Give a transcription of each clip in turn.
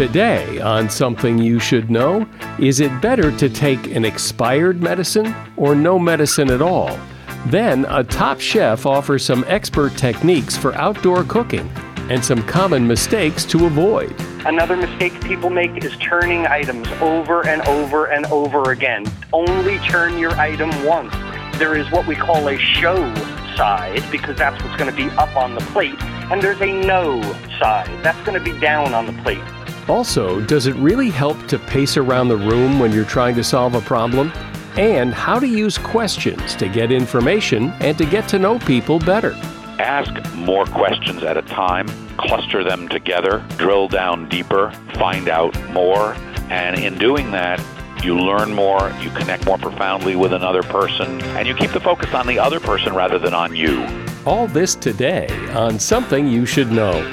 Today, on Something You Should Know, is it better to take an expired medicine or no medicine at all? Then, a top chef offers some expert techniques for outdoor cooking and some common mistakes to avoid. Another mistake people make is turning items over and over and over again. Only turn your item once. There is what we call a show side because that's what's going to be up on the plate, and there's a no side. That's going to be down on the plate. Also, does it really help to pace around the room when you're trying to solve a problem? And how to use questions to get information and to get to know people better. Ask more questions at a time, cluster them together, drill down deeper, find out more, and in doing that, you learn more, you connect more profoundly with another person, and you keep the focus on the other person rather than on you. All this today on Something You Should Know.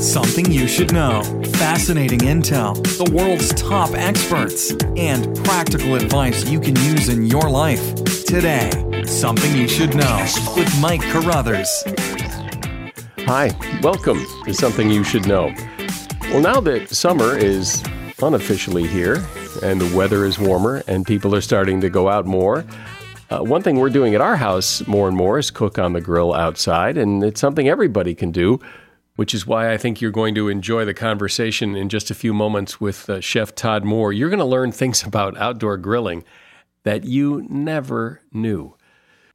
Something you should know. Fascinating intel, the world's top experts, and practical advice you can use in your life. Today, Something You Should Know with Mike Carruthers. Hi, welcome to Something You Should Know. Well, now that summer is unofficially here and the weather is warmer and people are starting to go out more, uh, one thing we're doing at our house more and more is cook on the grill outside, and it's something everybody can do which is why I think you're going to enjoy the conversation in just a few moments with uh, Chef Todd Mohr. You're going to learn things about outdoor grilling that you never knew.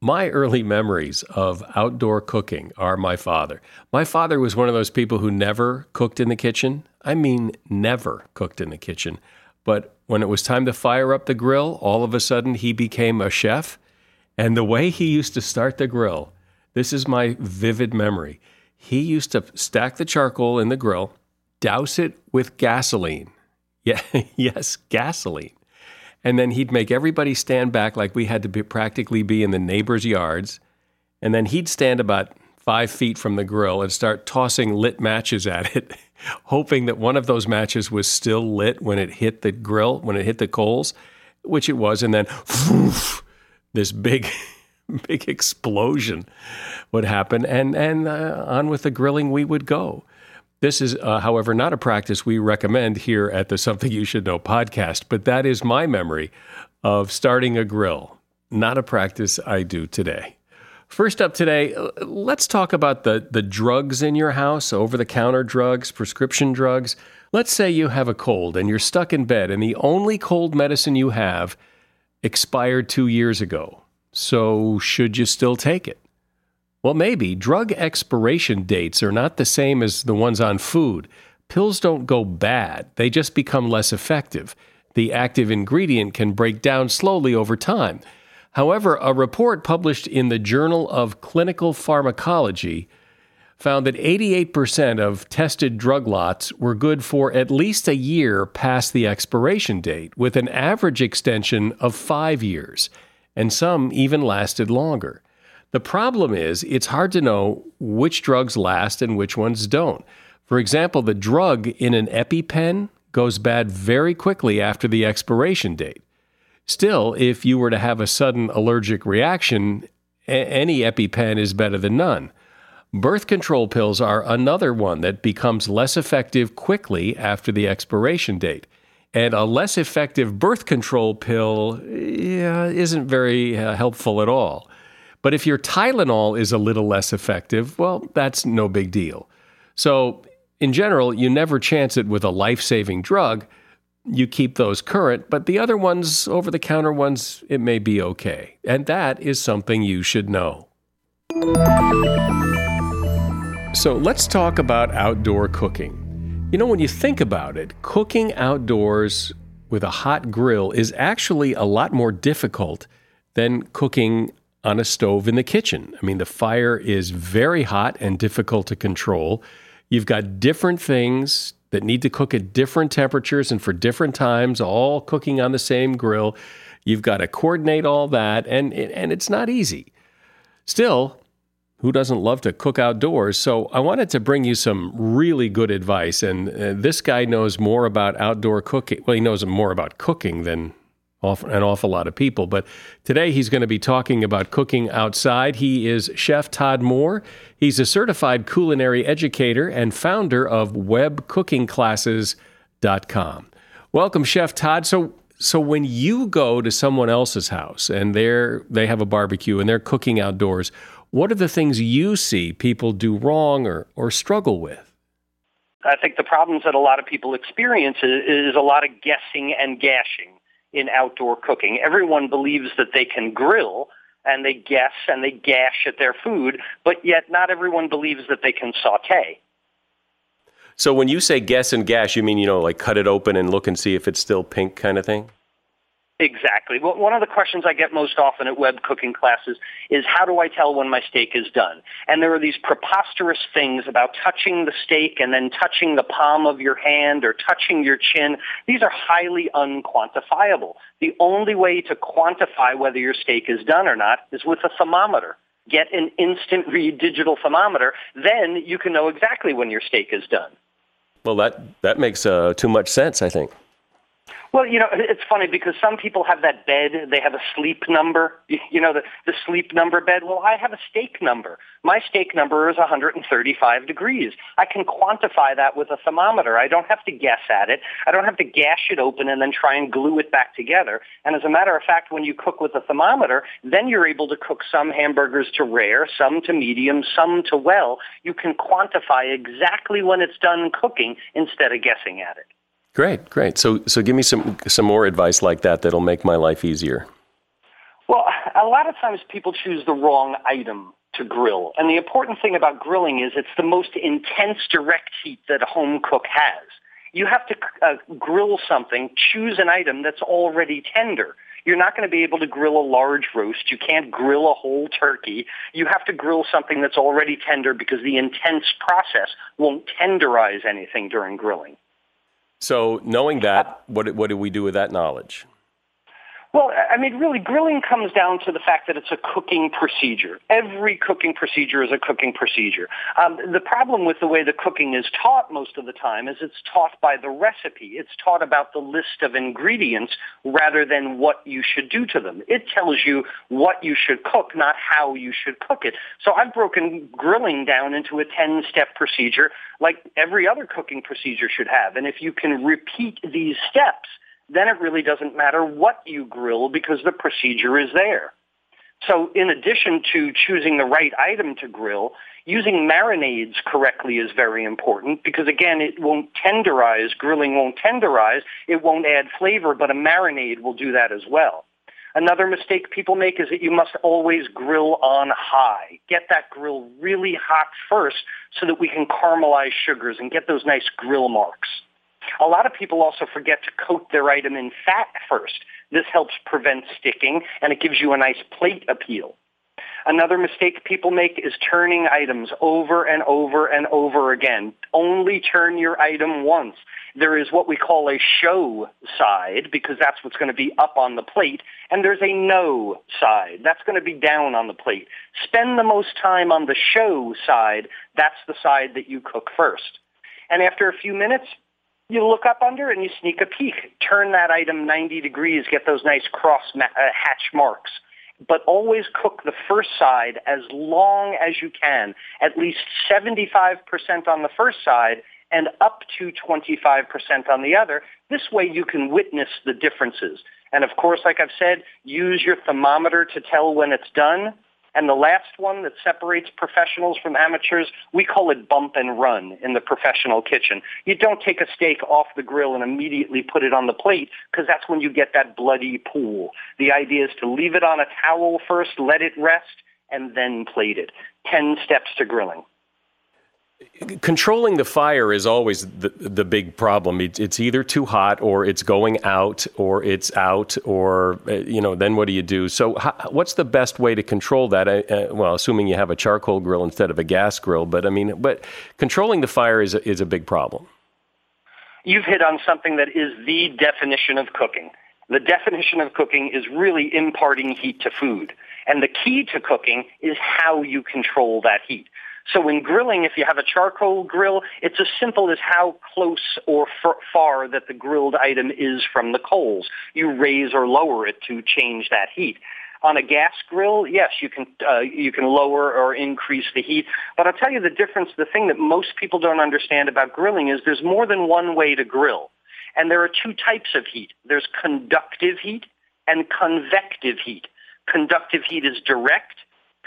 My early memories of outdoor cooking are my father. My father was one of those people who never cooked in the kitchen. I mean, never cooked in the kitchen. But when it was time to fire up the grill, all of a sudden he became a chef. And the way he used to start the grill, this is my vivid memory he used to stack the charcoal in the grill, douse it with gasoline. Yeah, yes, gasoline. And then he'd make everybody stand back like we had to be, practically be in the neighbors' yards. And then he'd stand about five feet from the grill and start tossing lit matches at it, hoping that one of those matches was still lit when it hit the grill, when it hit the coals, which it was. And then this big big explosion would happen, and and uh, on with the grilling we would go. This is, uh, however, not a practice we recommend here at the Something You Should Know podcast, but that is my memory of starting a grill. Not a practice I do today. First up today, uh, let's talk about the, the drugs in your house, over the counter drugs, prescription drugs. Let's say you have a cold and you're stuck in bed, and the only cold medicine you have expired two years ago. So, should you still take it? Well, maybe. Drug expiration dates are not the same as the ones on food. Pills don't go bad, they just become less effective. The active ingredient can break down slowly over time. However, a report published in the Journal of Clinical Pharmacology found that 88% of tested drug lots were good for at least a year past the expiration date, with an average extension of five years and some even lasted longer. The problem is, it's hard to know which drugs last and which ones don't. For example, the drug in an EpiPen goes bad very quickly after the expiration date. Still, if you were to have a sudden allergic reaction, a- any EpiPen is better than none. Birth control pills are another one that becomes less effective quickly after the expiration date. And a less effective birth control pill yeah, isn't very uh, helpful at all. But if your Tylenol is a little less effective, well, that's no big deal. So, in general, you never chance it with a life saving drug. You keep those current, but the other ones, over the counter ones, it may be okay. And that is something you should know. So, let's talk about outdoor cooking. You know, when you think about it, cooking outdoors with a hot grill is actually a lot more difficult than cooking on a stove in the kitchen. I mean, the fire is very hot and difficult to control. You've got different things that need to cook at different temperatures and for different times, all cooking on the same grill. You've got to coordinate all that, and, and it's not easy. Still, who doesn't love to cook outdoors? So I wanted to bring you some really good advice. And uh, this guy knows more about outdoor cooking. Well, he knows more about cooking than an awful lot of people. But today he's going to be talking about cooking outside. He is Chef Todd Mohr. He's a certified culinary educator and founder of webcookingclasses.com. Welcome, Chef Todd. So, so when you go to someone else's house and they're they have a barbecue and they're cooking outdoors, what are the things you see people do wrong or, or struggle with? I think the problems that a lot of people experience is, is a lot of guessing and gashing in outdoor cooking. Everyone believes that they can grill and they guess and they gash at their food, but yet not everyone believes that they can saute. So when you say guess and gash, you mean, you know, like cut it open and look and see if it's still pink kind of thing? Exactly. Well, one of the questions I get most often at web cooking classes is how do I tell when my steak is done? And there are these preposterous things about touching the steak and then touching the palm of your hand or touching your chin. These are highly unquantifiable. The only way to quantify whether your steak is done or not is with a thermometer. Get an instant read digital thermometer, then you can know exactly when your steak is done. Well, that, that makes uh, too much sense, I think. Well, you know, it's funny because some people have that bed, they have a sleep number, you know, the, the sleep number bed. Well, I have a steak number. My steak number is 135 degrees. I can quantify that with a thermometer. I don't have to guess at it. I don't have to gash it open and then try and glue it back together. And as a matter of fact, when you cook with a thermometer, then you're able to cook some hamburgers to rare, some to medium, some to well. You can quantify exactly when it's done cooking instead of guessing at it. Great, great. So, so give me some some more advice like that that'll make my life easier. Well, a lot of times people choose the wrong item to grill, and the important thing about grilling is it's the most intense direct heat that a home cook has. You have to uh, grill something, choose an item that's already tender. You're not going to be able to grill a large roast. You can't grill a whole turkey. You have to grill something that's already tender because the intense process won't tenderize anything during grilling. So, knowing that, what, what do we do with that knowledge? Well, I mean, really, grilling comes down to the fact that it's a cooking procedure. Every cooking procedure is a cooking procedure. Um, the problem with the way the cooking is taught most of the time is it's taught by the recipe. It's taught about the list of ingredients rather than what you should do to them. It tells you what you should cook, not how you should cook it. So I've broken grilling down into a 10-step procedure like every other cooking procedure should have. And if you can repeat these steps, then it really doesn't matter what you grill because the procedure is there. So in addition to choosing the right item to grill, using marinades correctly is very important because again, it won't tenderize, grilling won't tenderize, it won't add flavor, but a marinade will do that as well. Another mistake people make is that you must always grill on high. Get that grill really hot first so that we can caramelize sugars and get those nice grill marks. A lot of people also forget to coat their item in fat first. This helps prevent sticking and it gives you a nice plate appeal. Another mistake people make is turning items over and over and over again. Only turn your item once. There is what we call a show side because that's what's going to be up on the plate. And there's a no side. That's going to be down on the plate. Spend the most time on the show side. That's the side that you cook first. And after a few minutes, you look up under and you sneak a peek. Turn that item 90 degrees, get those nice cross ma- uh, hatch marks. But always cook the first side as long as you can, at least 75% on the first side and up to 25% on the other. This way you can witness the differences. And of course, like I've said, use your thermometer to tell when it's done. And the last one that separates professionals from amateurs, we call it bump and run in the professional kitchen. You don't take a steak off the grill and immediately put it on the plate because that's when you get that bloody pool. The idea is to leave it on a towel first, let it rest, and then plate it. Ten steps to grilling controlling the fire is always the, the big problem. It's either too hot or it's going out or it's out or, uh, you know, then what do you do? So, how, what's the best way to control that? Uh, well, assuming you have a charcoal grill instead of a gas grill, but I mean, but controlling the fire is is a big problem. You've hit on something that is the definition of cooking. The definition of cooking is really imparting heat to food. And the key to cooking is how you control that heat. So in grilling, if you have a charcoal grill, it's as simple as how close or far that the grilled item is from the coals. You raise or lower it to change that heat. On a gas grill, yes, you can uh, you can lower or increase the heat. But I'll tell you the difference. The thing that most people don't understand about grilling is there's more than one way to grill, and there are two types of heat. There's conductive heat and convective heat. Conductive heat is direct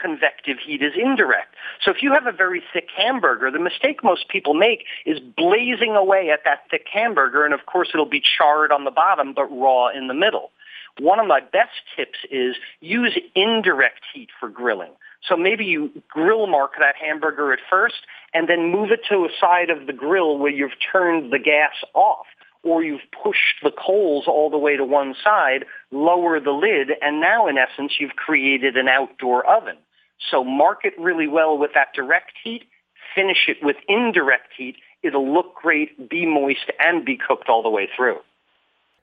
convective heat is indirect. So if you have a very thick hamburger, the mistake most people make is blazing away at that thick hamburger, and of course it'll be charred on the bottom but raw in the middle. One of my best tips is use indirect heat for grilling. So maybe you grill mark that hamburger at first and then move it to a side of the grill where you've turned the gas off or you've pushed the coals all the way to one side, lower the lid, and now in essence you've created an outdoor oven. So mark it really well with that direct heat, finish it with indirect heat. It'll look great, be moist, and be cooked all the way through.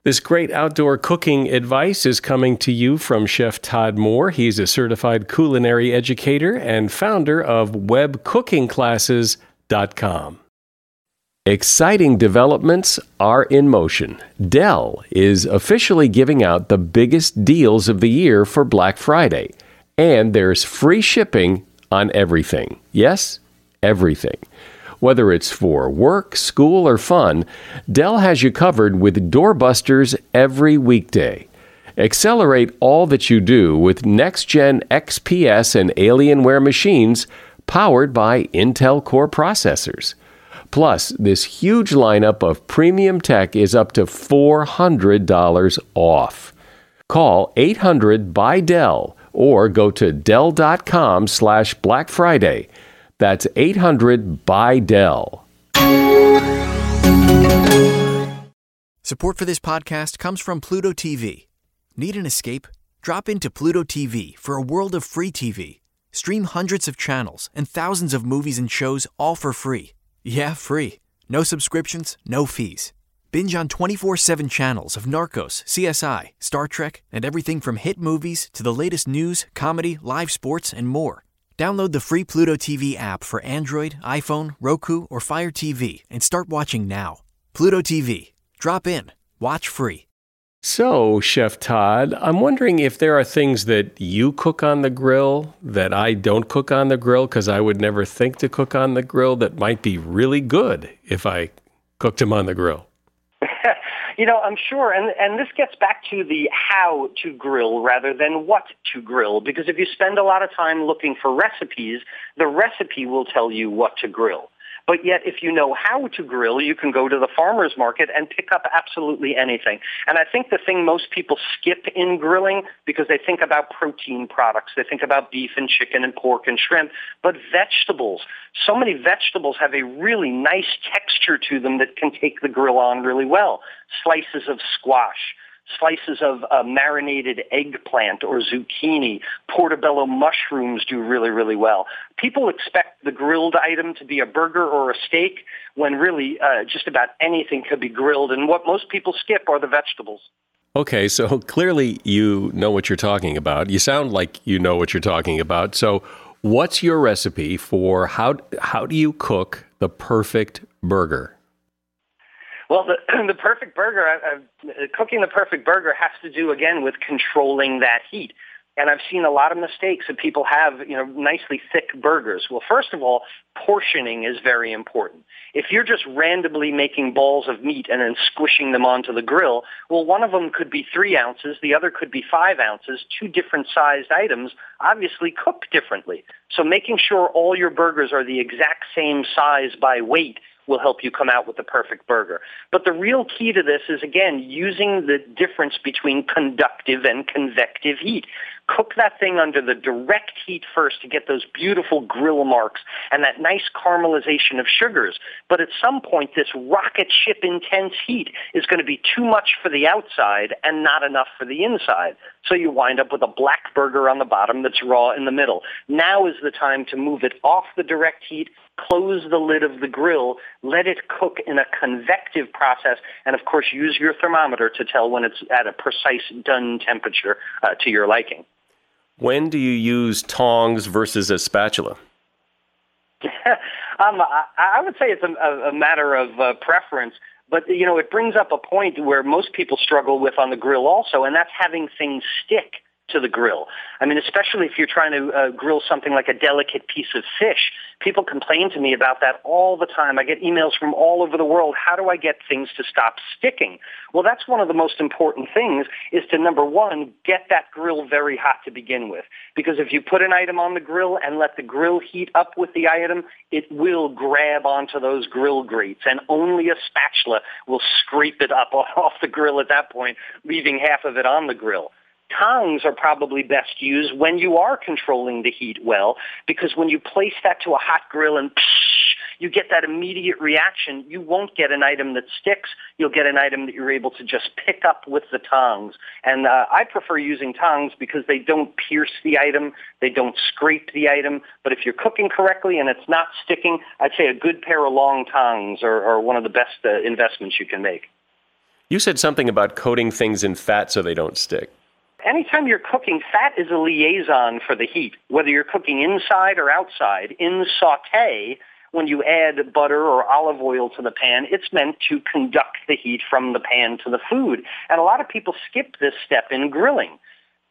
This great outdoor cooking advice is coming to you from Chef Todd Mohr. He's a certified culinary educator and founder of webcookingclasses.com. Exciting developments are in motion. Dell is officially giving out the biggest deals of the year for Black Friday, and there's free shipping on everything. Yes, everything. Whether it's for work, school, or fun, Dell has you covered with doorbusters every weekday. Accelerate all that you do with next gen XPS and Alienware machines powered by Intel Core processors. Plus, this huge lineup of premium tech is up to $400 off. Call 800 by Dell or go to Dell.com slash Black Friday that's 800 by Dell. Support for this podcast comes from Pluto TV. Need an escape? Drop into Pluto TV for a world of free TV. Stream hundreds of channels and thousands of movies and shows all for free. Yeah, free. No subscriptions, no fees. Binge on 24 7 channels of Narcos, CSI, Star Trek, and everything from hit movies to the latest news, comedy, live sports, and more. Download the free Pluto TV app for Android, iPhone, Roku, or Fire TV and start watching now. Pluto TV. Drop in. Watch free. So, Chef Todd, I'm wondering if there are things that you cook on the grill that I don't cook on the grill because I would never think to cook on the grill that might be really good if I cooked them on the grill. You know, I'm sure, and and this gets back to the how to grill rather than what to grill, because if you spend a lot of time looking for recipes, the recipe will tell you what to grill. But yet, if you know how to grill, you can go to the farmer's market and pick up absolutely anything. And I think the thing most people skip in grilling because they think about protein products, they think about beef and chicken and pork and shrimp, but vegetables. So many vegetables have a really nice texture to them that can take the grill on really well. Slices of squash, slices of marinated eggplant or zucchini. Portobello mushrooms do really, really well. People expect the grilled item to be a burger or a steak when really uh, just about anything could be grilled. And what most people skip are the vegetables. Okay, so clearly you know what you're talking about. You sound like you know what you're talking about. So, what's your recipe for how how do you cook the perfect burger? Well, the, the perfect burger, uh, uh, cooking the perfect burger has to do again with controlling that heat. And I've seen a lot of mistakes that people have, you know, nicely thick burgers. Well, first of all, portioning is very important. If you're just randomly making balls of meat and then squishing them onto the grill, well, one of them could be three ounces, the other could be five ounces, two different sized items, obviously cooked differently. So making sure all your burgers are the exact same size by weight will help you come out with the perfect burger. But the real key to this is, again, using the difference between conductive and convective heat. Cook that thing under the direct heat first to get those beautiful grill marks and that nice caramelization of sugars. But at some point, this rocket ship intense heat is going to be too much for the outside and not enough for the inside. So you wind up with a black burger on the bottom that's raw in the middle. Now is the time to move it off the direct heat, close the lid of the grill, let it cook in a convective process, and of course use your thermometer to tell when it's at a precise done temperature uh, to your liking. When do you use tongs versus a spatula? um, I, I, would say it's a, a matter of uh, preference. But you know, it brings up a point where most people struggle with on the grill also, and that's having things stick to the grill. I mean, especially if you're trying to uh, grill something like a delicate piece of fish. People complain to me about that all the time. I get emails from all over the world. How do I get things to stop sticking? Well, that's one of the most important things is to number one, get that grill very hot to begin with. Because if you put an item on the grill and let the grill heat up with the item, it will grab onto those grill grates and only a spatula will scrape it up off the grill at that point, leaving half of it on the grill tongs are probably best used when you are controlling the heat well, because when you place that to a hot grill and psh, you get that immediate reaction, you won't get an item that sticks. You'll get an item that you're able to just pick up with the tongs. And uh, I prefer using tongs because they don't pierce the item, they don't scrape the item. But if you're cooking correctly and it's not sticking, I'd say a good pair of long tongs are, are one of the best uh, investments you can make. You said something about coating things in fat so they don't stick anytime you're cooking, fat is a liaison for the heat. Whether you're cooking inside or outside, in saute, when you add butter or olive oil to the pan, it's meant to conduct the heat from the pan to the food. And a lot of people skip this step in grilling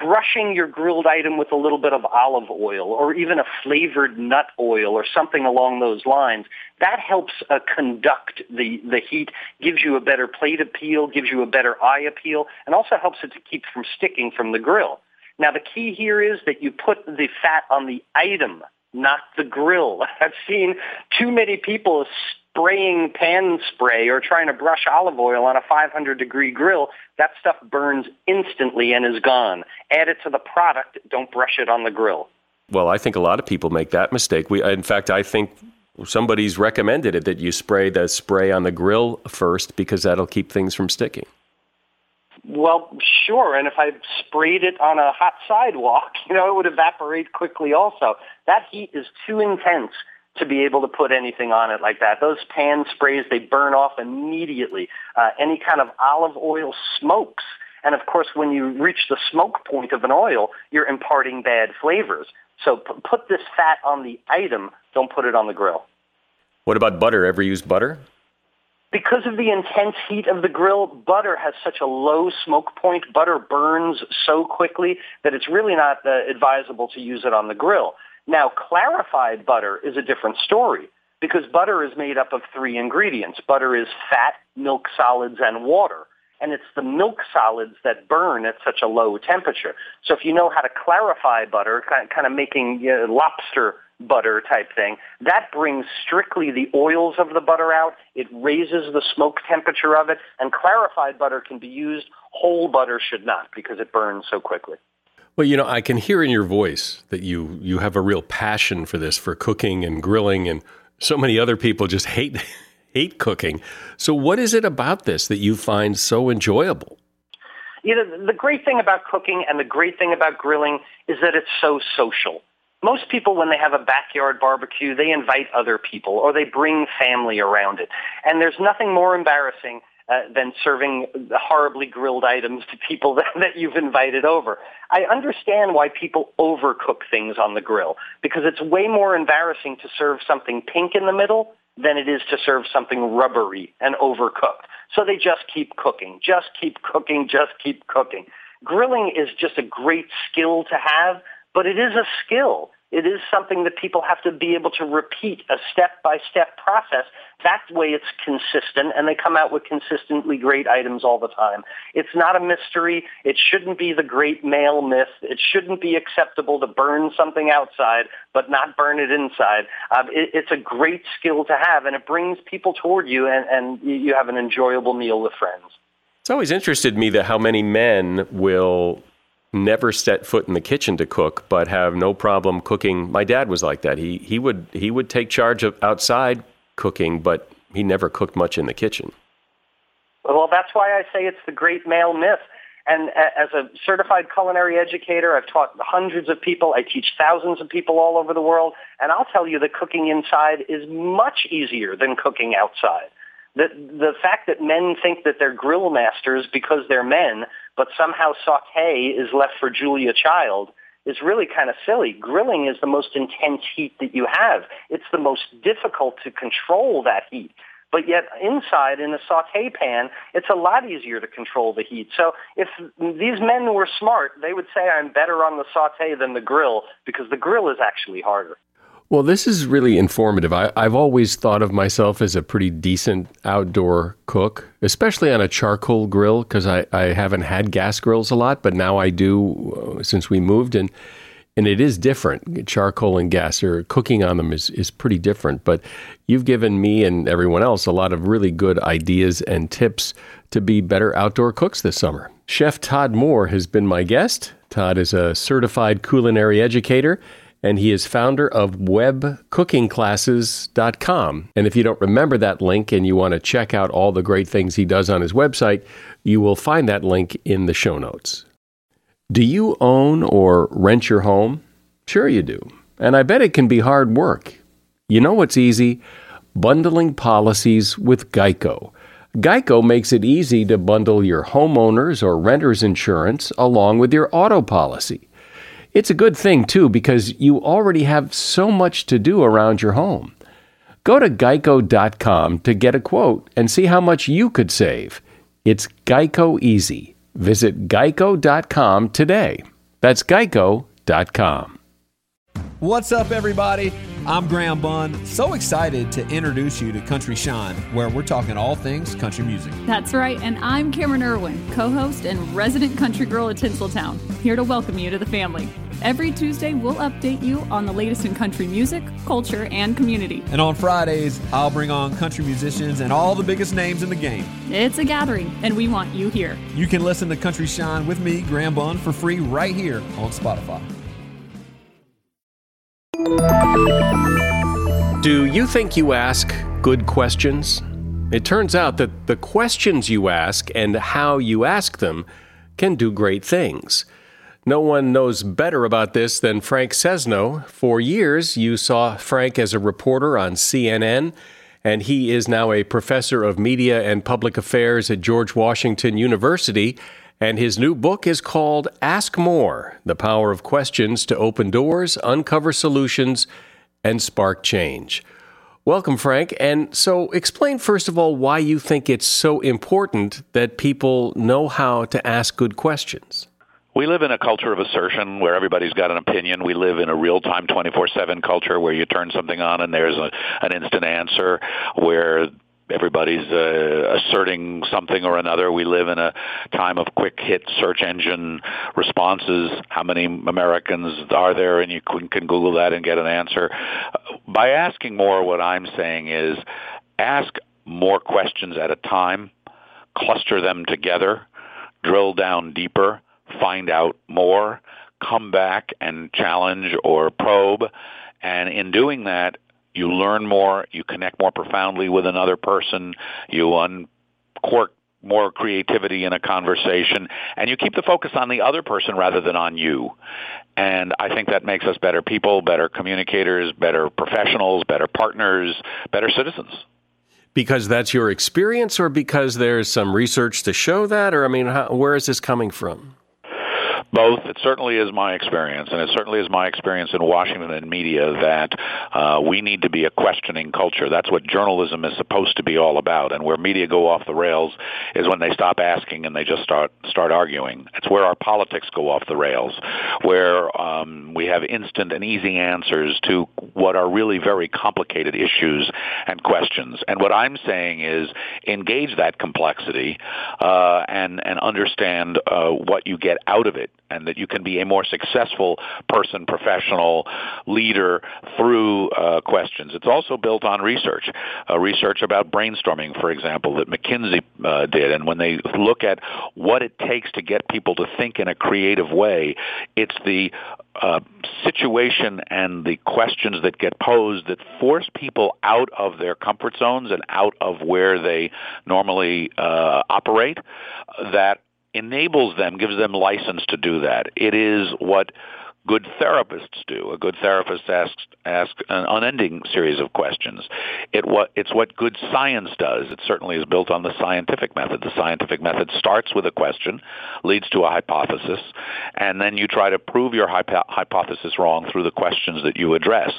brushing your grilled item with a little bit of olive oil or even a flavored nut oil or something along those lines, that helps uh, conduct the, the heat, gives you a better plate appeal, gives you a better eye appeal, and also helps it to keep from sticking from the grill. Now the key here is that you put the fat on the item, not the grill. I've seen too many people spraying pan spray or trying to brush olive oil on a 500 degree grill, that stuff burns instantly and is gone. Add it to the product, don't brush it on the grill. Well, I think a lot of people make that mistake. We, in fact, I think somebody's recommended it that you spray the spray on the grill first because that'll keep things from sticking. Well, sure. And if I sprayed it on a hot sidewalk, you know, it would evaporate quickly also. That heat is too intense to be able to put anything on it like that. Those pan sprays, they burn off immediately. Uh, any kind of olive oil smokes. And of course, when you reach the smoke point of an oil, you're imparting bad flavors. So p- put this fat on the item, don't put it on the grill. What about butter? Ever use butter? Because of the intense heat of the grill, butter has such a low smoke point. Butter burns so quickly that it's really not uh, advisable to use it on the grill. Now, clarified butter is a different story because butter is made up of three ingredients. Butter is fat, milk solids, and water. And it's the milk solids that burn at such a low temperature. So if you know how to clarify butter, kind of making you know, lobster butter type thing, that brings strictly the oils of the butter out. It raises the smoke temperature of it. And clarified butter can be used. Whole butter should not because it burns so quickly. Well, you know, I can hear in your voice that you you have a real passion for this, for cooking and grilling, and so many other people just hate hate cooking. So, what is it about this that you find so enjoyable? You know, the great thing about cooking and the great thing about grilling is that it's so social. Most people, when they have a backyard barbecue, they invite other people or they bring family around it. And there's nothing more embarrassing uh, than serving horribly grilled items to people that, that you've invited over. I understand why people overcook things on the grill because it's way more embarrassing to serve something pink in the middle than it is to serve something rubbery and overcooked. So they just keep cooking, just keep cooking, just keep cooking. Grilling is just a great skill to have, but it is a skill. It is something that people have to be able to repeat a step-by-step process. That way it's consistent and they come out with consistently great items all the time. It's not a mystery. It shouldn't be the great male myth. It shouldn't be acceptable to burn something outside but not burn it inside. Um, it, it's a great skill to have and it brings people toward you and, and you have an enjoyable meal with friends. It's always interested me that how many men will never set foot in the kitchen to cook, but have no problem cooking. My dad was like that. He he would he would take charge of outside cooking, but he never cooked much in the kitchen. Well, that's why I say it's the great male myth. And as a certified culinary educator, I've taught hundreds of people. I teach thousands of people all over the world. And I'll tell you that cooking inside is much easier than cooking outside. The, the fact that men think that they're grill masters because they're men, but somehow saute is left for Julia Child is really kind of silly. Grilling is the most intense heat that you have. It's the most difficult to control that heat. But yet inside in a saute pan, it's a lot easier to control the heat. So if these men were smart, they would say I'm better on the saute than the grill because the grill is actually harder. Well, this is really informative. I, have always thought of myself as a pretty decent outdoor cook, especially on a charcoal grill, because I, I haven't had gas grills a lot, but now I do uh, since we moved. And and it is different. Charcoal and gas or cooking on them is, is pretty different. But you've given me and everyone else a lot of really good ideas and tips to be better outdoor cooks this summer. Chef Todd Mohr has been my guest. Todd is a certified culinary educator and he is founder of webcookingclasses.com. And if you don't remember that link and you want to check out all the great things he does on his website, you will find that link in the show notes. Do you own or rent your home? Sure, you do. And I bet it can be hard work. You know what's easy? Bundling policies with Geico. Geico makes it easy to bundle your homeowner's or renter's insurance along with your auto policy. It's a good thing, too, because you already have so much to do around your home. Go to geico.com to get a quote and see how much you could save. It's Geico Easy. Visit geico.com today. That's geico.com. What's up, everybody? I'm Graham Bunn. So excited to introduce you to Country Shine, where we're talking all things country music. That's right, and I'm Cameron Irwin, co host and resident country girl at Tinseltown, here to welcome you to the family. Every Tuesday, we'll update you on the latest in country music, culture, and community. And on Fridays, I'll bring on country musicians and all the biggest names in the game. It's a gathering, and we want you here. You can listen to Country Shine with me, Graham Bunn, for free right here on Spotify. Do you think you ask good questions? It turns out that the questions you ask and how you ask them can do great things. No one knows better about this than Frank Sesno. For years, you saw Frank as a reporter on CNN, and he is now a professor of media and public affairs at George Washington University. And his new book is called Ask More The Power of Questions to Open Doors, Uncover Solutions, and Spark Change. Welcome, Frank. And so, explain first of all why you think it's so important that people know how to ask good questions. We live in a culture of assertion where everybody's got an opinion. We live in a real-time 24/7 culture where you turn something on and there's a, an instant answer where everybody's uh, asserting something or another. We live in a time of quick hit search engine responses. How many Americans are there? And you can, can Google that and get an answer. By asking more, what I'm saying is ask more questions at a time, cluster them together, drill down deeper find out more, come back and challenge or probe. And in doing that, you learn more, you connect more profoundly with another person, you uncork more creativity in a conversation, and you keep the focus on the other person rather than on you. And I think that makes us better people, better communicators, better professionals, better partners, better citizens. Because that's your experience, or because there's some research to show that, or I mean, how, where is this coming from? Both. It certainly is my experience, and it certainly is my experience in Washington and media that uh, we need to be a questioning culture. That's what journalism is supposed to be all about. And where media go off the rails is when they stop asking and they just start start arguing. It's where our politics go off the rails, where um, we have instant and easy answers to what are really very complicated issues and questions. And what I'm saying is engage that complexity uh, and and understand uh, what you get out of it and that you can be a more successful person, professional, leader through uh, questions. It's also built on research, uh, research about brainstorming, for example, that McKinsey uh, did. And when they look at what it takes to get people to think in a creative way, it's the uh, situation and the questions that get posed that force people out of their comfort zones and out of where they normally uh, operate that enables them, gives them license to do that. It is what good therapists do. A good therapist asks asks an unending series of questions. It what it's what good science does. It certainly is built on the scientific method. The scientific method starts with a question, leads to a hypothesis, and then you try to prove your hypo- hypothesis wrong through the questions that you address.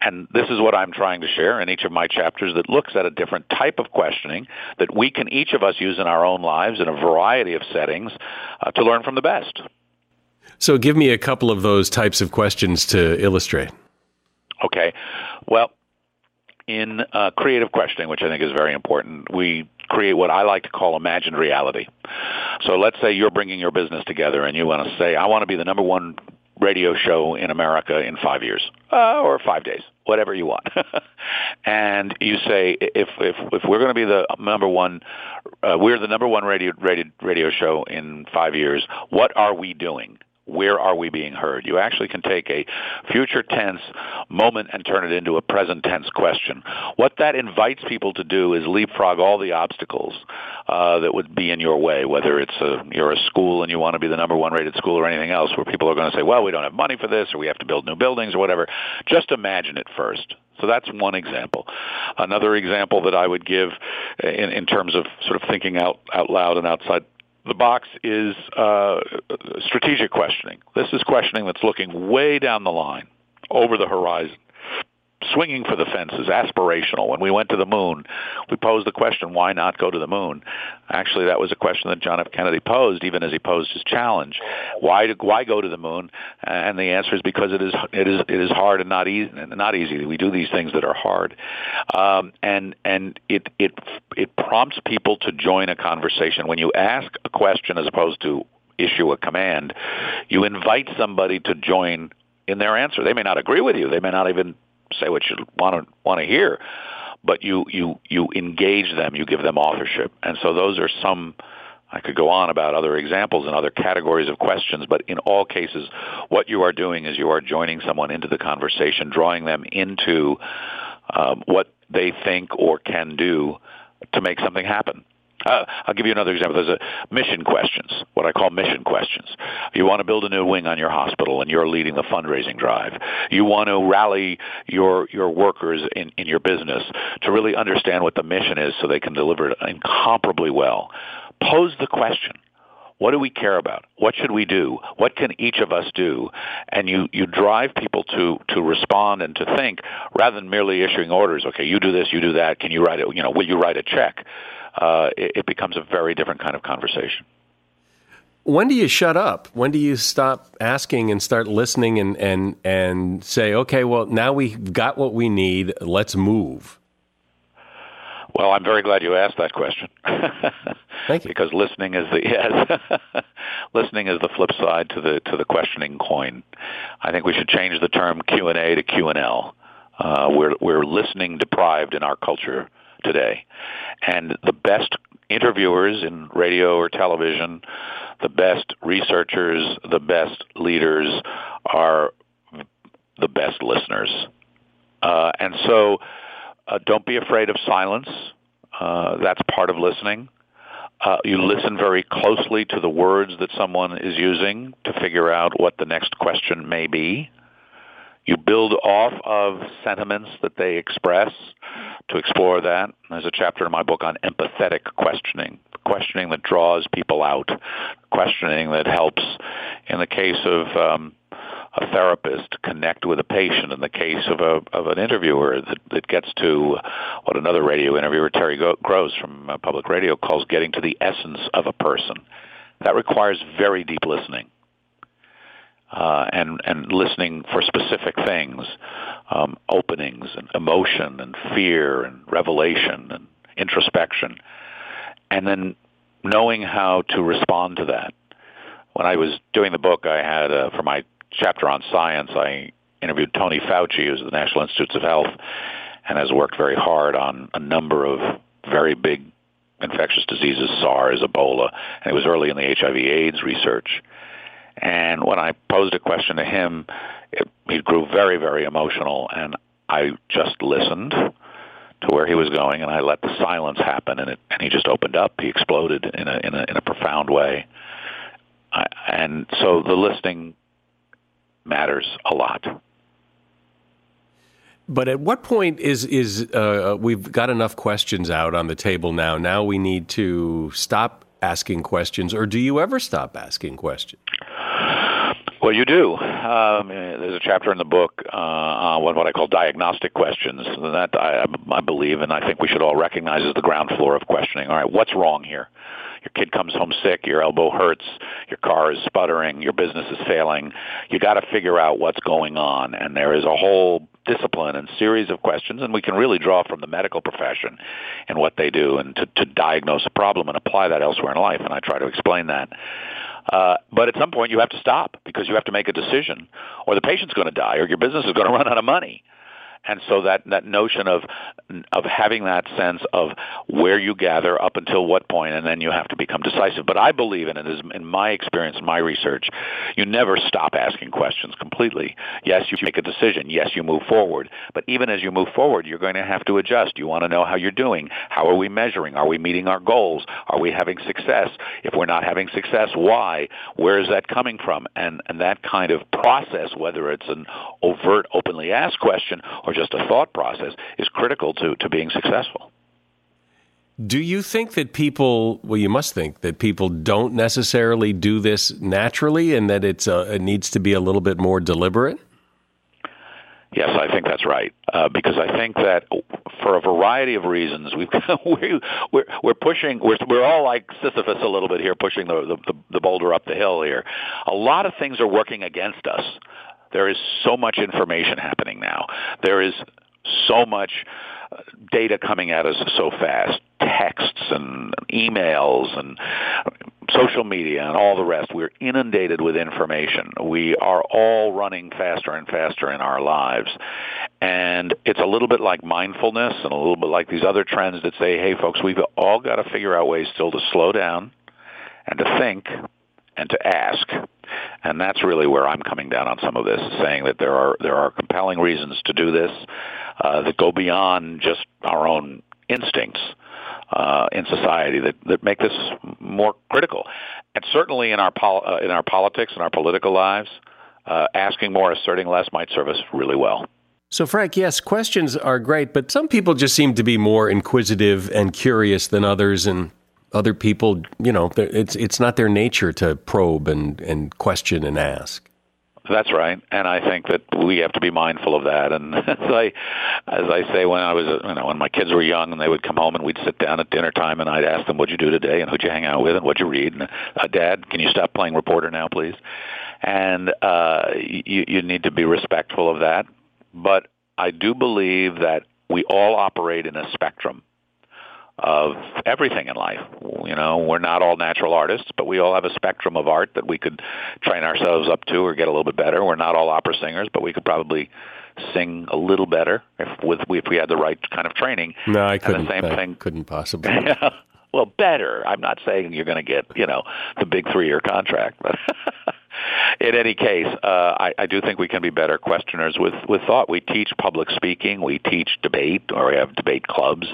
And this is what I'm trying to share in each of my chapters that looks at a different type of questioning that we can each of us use in our own lives in a variety of settings uh, to learn from the best. So, give me a couple of those types of questions to illustrate. Okay. Well, in uh, creative questioning, which I think is very important, we create what I like to call imagined reality. So let's say you're bringing your business together and you want to say, I want to be the number one radio show in America in five years uh, or five days, whatever you want. and you say, if if if we're going to be the number one, uh, we're the number one radio radio radio show in five years. What are we doing? Where are we being heard? You actually can take a future tense moment and turn it into a present tense question. What that invites people to do is leapfrog all the obstacles uh, that would be in your way, whether it's a, you're a school and you want to be the number one rated school or anything else where people are going to say, well, we don't have money for this or we have to build new buildings or whatever. Just imagine it first. So that's one example. Another example that I would give in, in terms of sort of thinking out, out loud and outside the box is uh, strategic questioning. This is questioning that's looking way down the line, over the horizon swinging for the fences, aspirational. When we went to the moon, we posed the question, why not go to the moon? Actually, that was a question that John F. Kennedy posed, even as he posed his challenge. Why, why go to the moon? And the answer is because it is, it is, it is hard and not easy. Not easy. We do these things that are hard, um, and and it it it prompts people to join a conversation. When you ask a question as opposed to issue a command, you invite somebody to join in their answer. They may not agree with you. They may not even say what you want to want to hear, but you you you engage them, you give them authorship, and so those are some. I could go on about other examples and other categories of questions, but in all cases, what you are doing is you are joining someone into the conversation, drawing them into um, what they think or can do to make something happen. I'll give you another example. There's a mission questions, what I call mission questions. You want to build a new wing on your hospital, and you're leading the fundraising drive. You want to rally your your workers in, in your business to really understand what the mission is, so they can deliver it incomparably well. Pose the question. What do we care about? What should we do? What can each of us do? And you, you drive people to, to respond and to think rather than merely issuing orders. Okay, you do this, you do that. Can you write it? You know, will you write a check? Uh, it, it becomes a very different kind of conversation. When do you shut up? When do you stop asking and start listening and, and, and say, okay, well, now we've got what we need, let's move? Well, I'm very glad you asked that question. Thank you. because listening is the yes, listening is the flip side to the to the questioning coin. I think we should change the term Q and A to Q and L. Uh, we're we're listening deprived in our culture today. And the best interviewers in radio or television, the best researchers, the best leaders are the best listeners. Uh, and so uh, don't be afraid of silence. Uh, that's part of listening. Uh, you listen very closely to the words that someone is using to figure out what the next question may be. You build off of sentiments that they express to explore that. There's a chapter in my book on empathetic questioning, questioning that draws people out, questioning that helps, in the case of um, a therapist, connect with a patient. In the case of a of an interviewer, that, that gets to what another radio interviewer, Terry Gross from uh, Public Radio, calls getting to the essence of a person. That requires very deep listening uh, and and listening for specific things, um, openings and emotion and fear and revelation and introspection, and then knowing how to respond to that when I was doing the book, I had uh, for my chapter on science, I interviewed Tony Fauci, who's at the National Institutes of Health, and has worked very hard on a number of very big infectious diseases, SARS, Ebola, and it was early in the HIV/AIDS research. And when I posed a question to him, it, he grew very, very emotional, and I just listened to where he was going, and I let the silence happen, and it, and he just opened up. He exploded in a in a in a profound way, I, and so the listening matters a lot. But at what point is is uh, we've got enough questions out on the table now? Now we need to stop asking questions, or do you ever stop asking questions? Well, you do. Um, there's a chapter in the book uh, on what, I call diagnostic questions. That I, I believe, and I think we should all recognize as the ground floor of questioning. All right, what's wrong here? Your kid comes home sick, your elbow hurts, your car is sputtering, your business is failing. You got to figure out what's going on, and there is a whole discipline and series of questions, and we can really draw from the medical profession and what they do, and to, to diagnose a problem and apply that elsewhere in life. And I try to explain that. Uh, but at some point you have to stop because you have to make a decision or the patient's going to die or your business is going to run out of money. And so that, that notion of of having that sense of where you gather up until what point, and then you have to become decisive. But I believe in it is in my experience, my research, you never stop asking questions completely. Yes, you make a decision. Yes, you move forward. But even as you move forward, you're going to have to adjust. You want to know how you're doing. How are we measuring? Are we meeting our goals? Are we having success? If we're not having success, why? Where is that coming from? And and that kind of process, whether it's an overt, openly asked question or just a thought process, is critical to, to being successful. Do you think that people, well, you must think that people don't necessarily do this naturally and that it's a, it needs to be a little bit more deliberate? Yes, I think that's right. Uh, because I think that for a variety of reasons, we've, we, we're, we're pushing, we're, we're all like Sisyphus a little bit here, pushing the, the, the boulder up the hill here. A lot of things are working against us. There is so much information happening now. There is so much uh, data coming at us so fast, texts and emails and social media and all the rest. We're inundated with information. We are all running faster and faster in our lives. And it's a little bit like mindfulness and a little bit like these other trends that say, hey, folks, we've all got to figure out ways still to slow down and to think and to ask. And that's really where I'm coming down on some of this, saying that there are there are compelling reasons to do this uh, that go beyond just our own instincts uh, in society that, that make this more critical. And certainly in our pol- uh, in our politics and our political lives, uh, asking more, asserting less might serve us really well. So, Frank, yes, questions are great, but some people just seem to be more inquisitive and curious than others, and other people, you know, it's it's not their nature to probe and, and question and ask. That's right, and I think that we have to be mindful of that. And as I, as I say, when I was, you know, when my kids were young, and they would come home, and we'd sit down at dinner time, and I'd ask them, "What'd you do today? And who'd you hang out with? And what'd you read? And uh, Dad, can you stop playing reporter now, please?" And uh, you, you need to be respectful of that. But I do believe that we all operate in a spectrum of everything in life. You know, we're not all natural artists, but we all have a spectrum of art that we could train ourselves up to or get a little bit better. We're not all opera singers, but we could probably sing a little better if with if we had the right kind of training. No, I couldn't. And the same I thing couldn't possibly. well, better. I'm not saying you're going to get you know the big three year contract, but in any case, uh, I, I do think we can be better questioners with, with thought. We teach public speaking, we teach debate, or we have debate clubs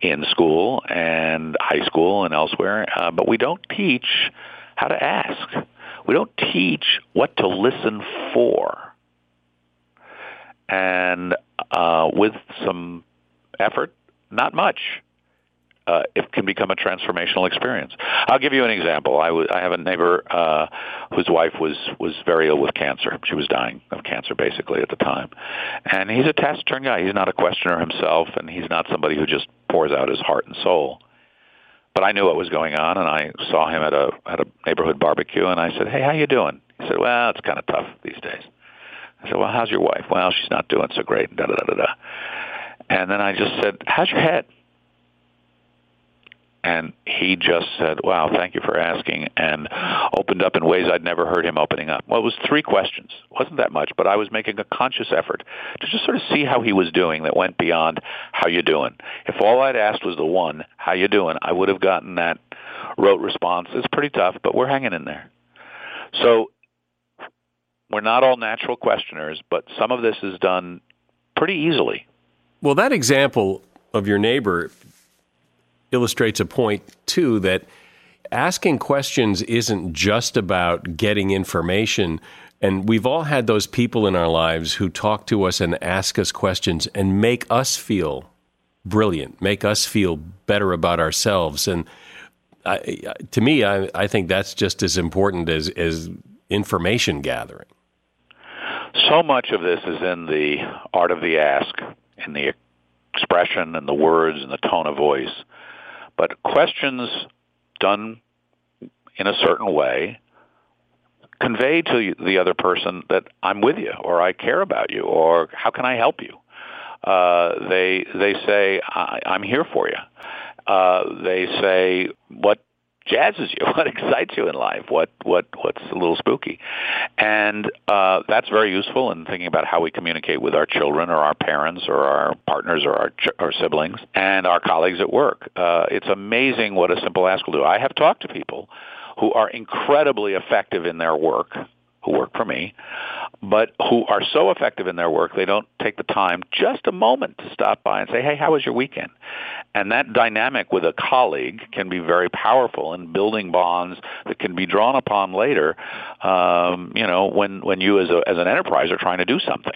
in school and high school and elsewhere, uh, but we don't teach how to ask. We don't teach what to listen for. And uh, with some effort, not much uh, it can become a transformational experience. I'll give you an example. I, w- I have a neighbor uh, whose wife was was very ill with cancer. She was dying of cancer basically at the time, and he's a taciturn guy. He's not a questioner himself, and he's not somebody who just pours out his heart and soul. But I knew what was going on, and I saw him at a at a neighborhood barbecue, and I said, "Hey, how you doing?" He said, "Well, it's kind of tough these days." I said, "Well, how's your wife?" "Well, she's not doing so great." Da da da da da. And then I just said, "How's your head?" And he just said, "Wow, thank you for asking," and opened up in ways I'd never heard him opening up. Well, it was three questions. It wasn't that much, but I was making a conscious effort to just sort of see how he was doing that went beyond "How you doing?" If all I'd asked was the one "How you doing?" I would have gotten that rote response. It's pretty tough, but we're hanging in there. So we're not all natural questioners, but some of this is done pretty easily. Well, that example of your neighbor illustrates a point, too, that asking questions isn't just about getting information. And we've all had those people in our lives who talk to us and ask us questions and make us feel brilliant, make us feel better about ourselves. And I, to me, I, I think that's just as important as, as information gathering. So much of this is in the art of the ask, in the expression and the words and the tone of voice. But questions done in a certain way convey to the other person that I'm with you, or I care about you, or how can I help you? Uh, they they say I, I'm here for you. Uh, they say what jazzes you, what excites you in life, what what what's a little spooky, and uh, that's very useful in thinking about how we communicate with our children or our parents or our partners or our ch- our siblings and our colleagues at work. Uh, it's amazing what a simple ask will do. I have talked to people who are incredibly effective in their work who work for me, but who are so effective in their work they don't take the time just a moment to stop by and say, "Hey, how was your weekend?" And that dynamic with a colleague can be very powerful in building bonds that can be drawn upon later. Um, you know, when when you as a as an enterprise are trying to do something.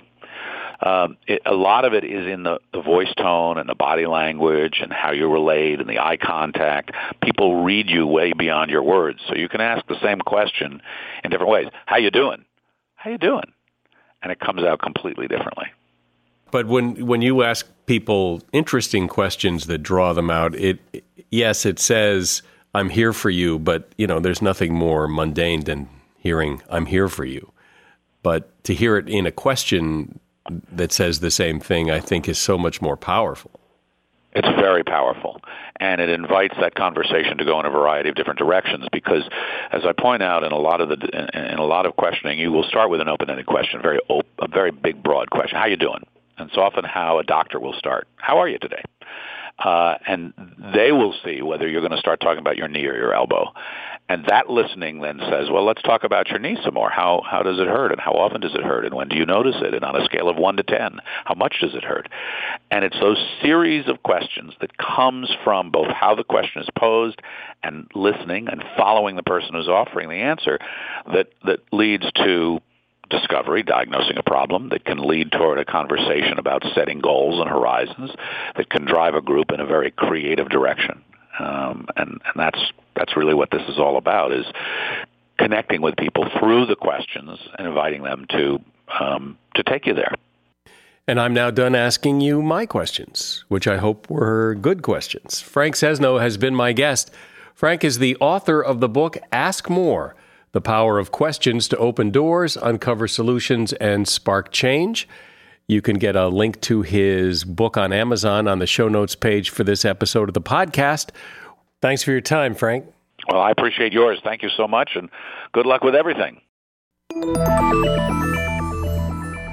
Um, it, a lot of it is in the, the voice tone and the body language and how you relate and the eye contact. People read you way beyond your words, so you can ask the same question in different ways. How you doing? How you doing? And it comes out completely differently. But when when you ask people interesting questions that draw them out, it yes, it says I'm here for you, but you know, there's nothing more mundane than hearing I'm here for you. But to hear it in a question that says the same thing, I think is so much more powerful. It's very powerful, and it invites that conversation to go in a variety of different directions. Because, as I point out in a lot of the in a lot of questioning, you will start with an open-ended question, very op- a very big, broad question. How you doing? And it's often how a doctor will start. How are you today? Uh, and they will see whether you're going to start talking about your knee or your elbow. And that listening then says, well, let's talk about your knee some more. How, how does it hurt and how often does it hurt and when do you notice it? And on a scale of 1 to 10, how much does it hurt? And it's those series of questions that comes from both how the question is posed and listening and following the person who's offering the answer that, that leads to discovery, diagnosing a problem that can lead toward a conversation about setting goals and horizons that can drive a group in a very creative direction. Um, and, and that's that's really what this is all about: is connecting with people through the questions and inviting them to um, to take you there. And I'm now done asking you my questions, which I hope were good questions. Frank Sesno has been my guest. Frank is the author of the book Ask More The Power of Questions to Open Doors, Uncover Solutions, and Spark Change. You can get a link to his book on Amazon on the show notes page for this episode of the podcast. Thanks for your time, Frank. Well, I appreciate yours. Thank you so much, and good luck with everything.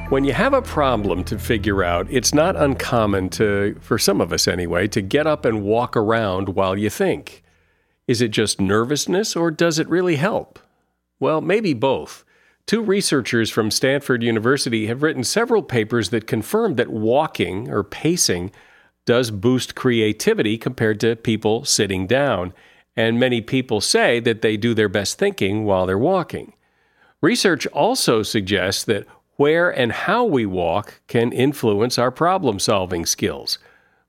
When you have a problem to figure out, it's not uncommon to, for some of us anyway, to get up and walk around while you think. Is it just nervousness or does it really help? Well, maybe both. Two researchers from Stanford University have written several papers that confirm that walking or pacing does boost creativity compared to people sitting down, and many people say that they do their best thinking while they're walking. Research also suggests that where and how we walk can influence our problem solving skills.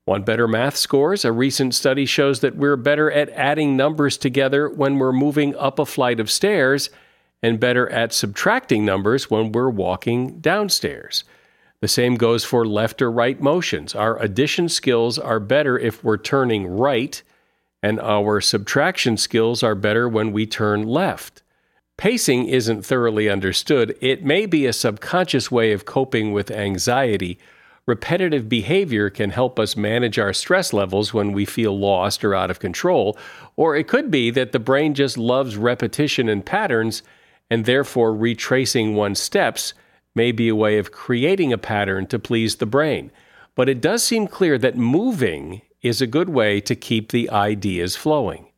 Want better math scores? A recent study shows that we're better at adding numbers together when we're moving up a flight of stairs and better at subtracting numbers when we're walking downstairs. The same goes for left or right motions. Our addition skills are better if we're turning right, and our subtraction skills are better when we turn left. Pacing isn't thoroughly understood. It may be a subconscious way of coping with anxiety. Repetitive behavior can help us manage our stress levels when we feel lost or out of control, or it could be that the brain just loves repetition and patterns, and therefore retracing one's steps may be a way of creating a pattern to please the brain. But it does seem clear that moving is a good way to keep the ideas flowing.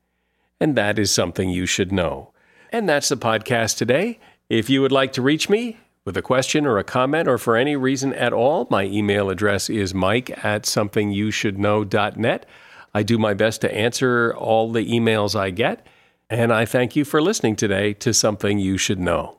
And that is something you should know. And that's the podcast today. If you would like to reach me, with a question or a comment or for any reason at all, my email address is mike at somethingyoushouldknow.net. I do my best to answer all the emails I get, and I thank you for listening today to Something You Should Know.